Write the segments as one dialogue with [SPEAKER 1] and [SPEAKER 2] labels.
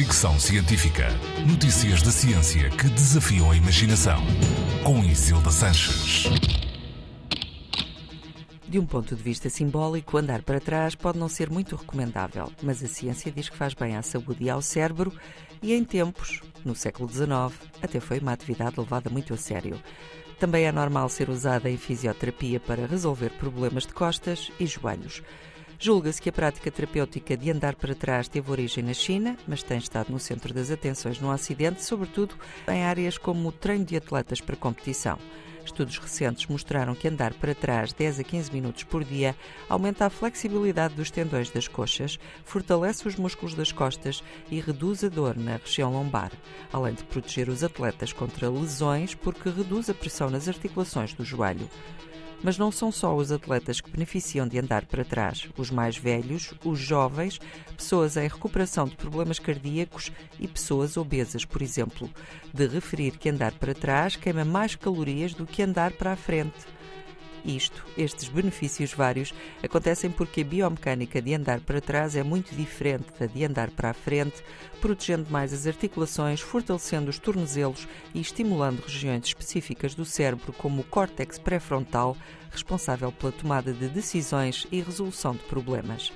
[SPEAKER 1] Fricção Científica. Notícias da ciência que desafiam a imaginação. Com Isilda Sanches.
[SPEAKER 2] De um ponto de vista simbólico, andar para trás pode não ser muito recomendável, mas a ciência diz que faz bem à saúde e ao cérebro, e em tempos, no século XIX, até foi uma atividade levada muito a sério. Também é normal ser usada em fisioterapia para resolver problemas de costas e joelhos. Julga-se que a prática terapêutica de andar para trás teve origem na China, mas tem estado no centro das atenções no Ocidente, sobretudo em áreas como o treino de atletas para competição. Estudos recentes mostraram que andar para trás 10 a 15 minutos por dia aumenta a flexibilidade dos tendões das coxas, fortalece os músculos das costas e reduz a dor na região lombar, além de proteger os atletas contra lesões porque reduz a pressão nas articulações do joelho. Mas não são só os atletas que beneficiam de andar para trás. Os mais velhos, os jovens, pessoas em recuperação de problemas cardíacos e pessoas obesas, por exemplo. De referir que andar para trás queima mais calorias do que andar para a frente. Isto, estes benefícios vários, acontecem porque a biomecânica de andar para trás é muito diferente da de andar para a frente, protegendo mais as articulações, fortalecendo os tornozelos e estimulando regiões específicas do cérebro, como o córtex pré-frontal, responsável pela tomada de decisões e resolução de problemas.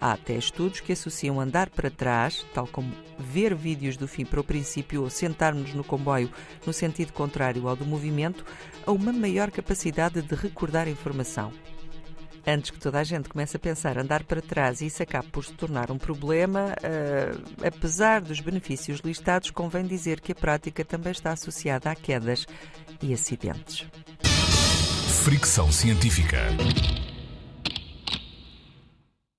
[SPEAKER 2] Há até estudos que associam andar para trás, tal como ver vídeos do fim para o princípio ou sentarmos no comboio no sentido contrário ao do movimento, a uma maior capacidade de recordar informação. Antes que toda a gente comece a pensar andar para trás e isso acabe por se tornar um problema, uh, apesar dos benefícios listados, convém dizer que a prática também está associada a quedas e acidentes.
[SPEAKER 1] Fricção científica.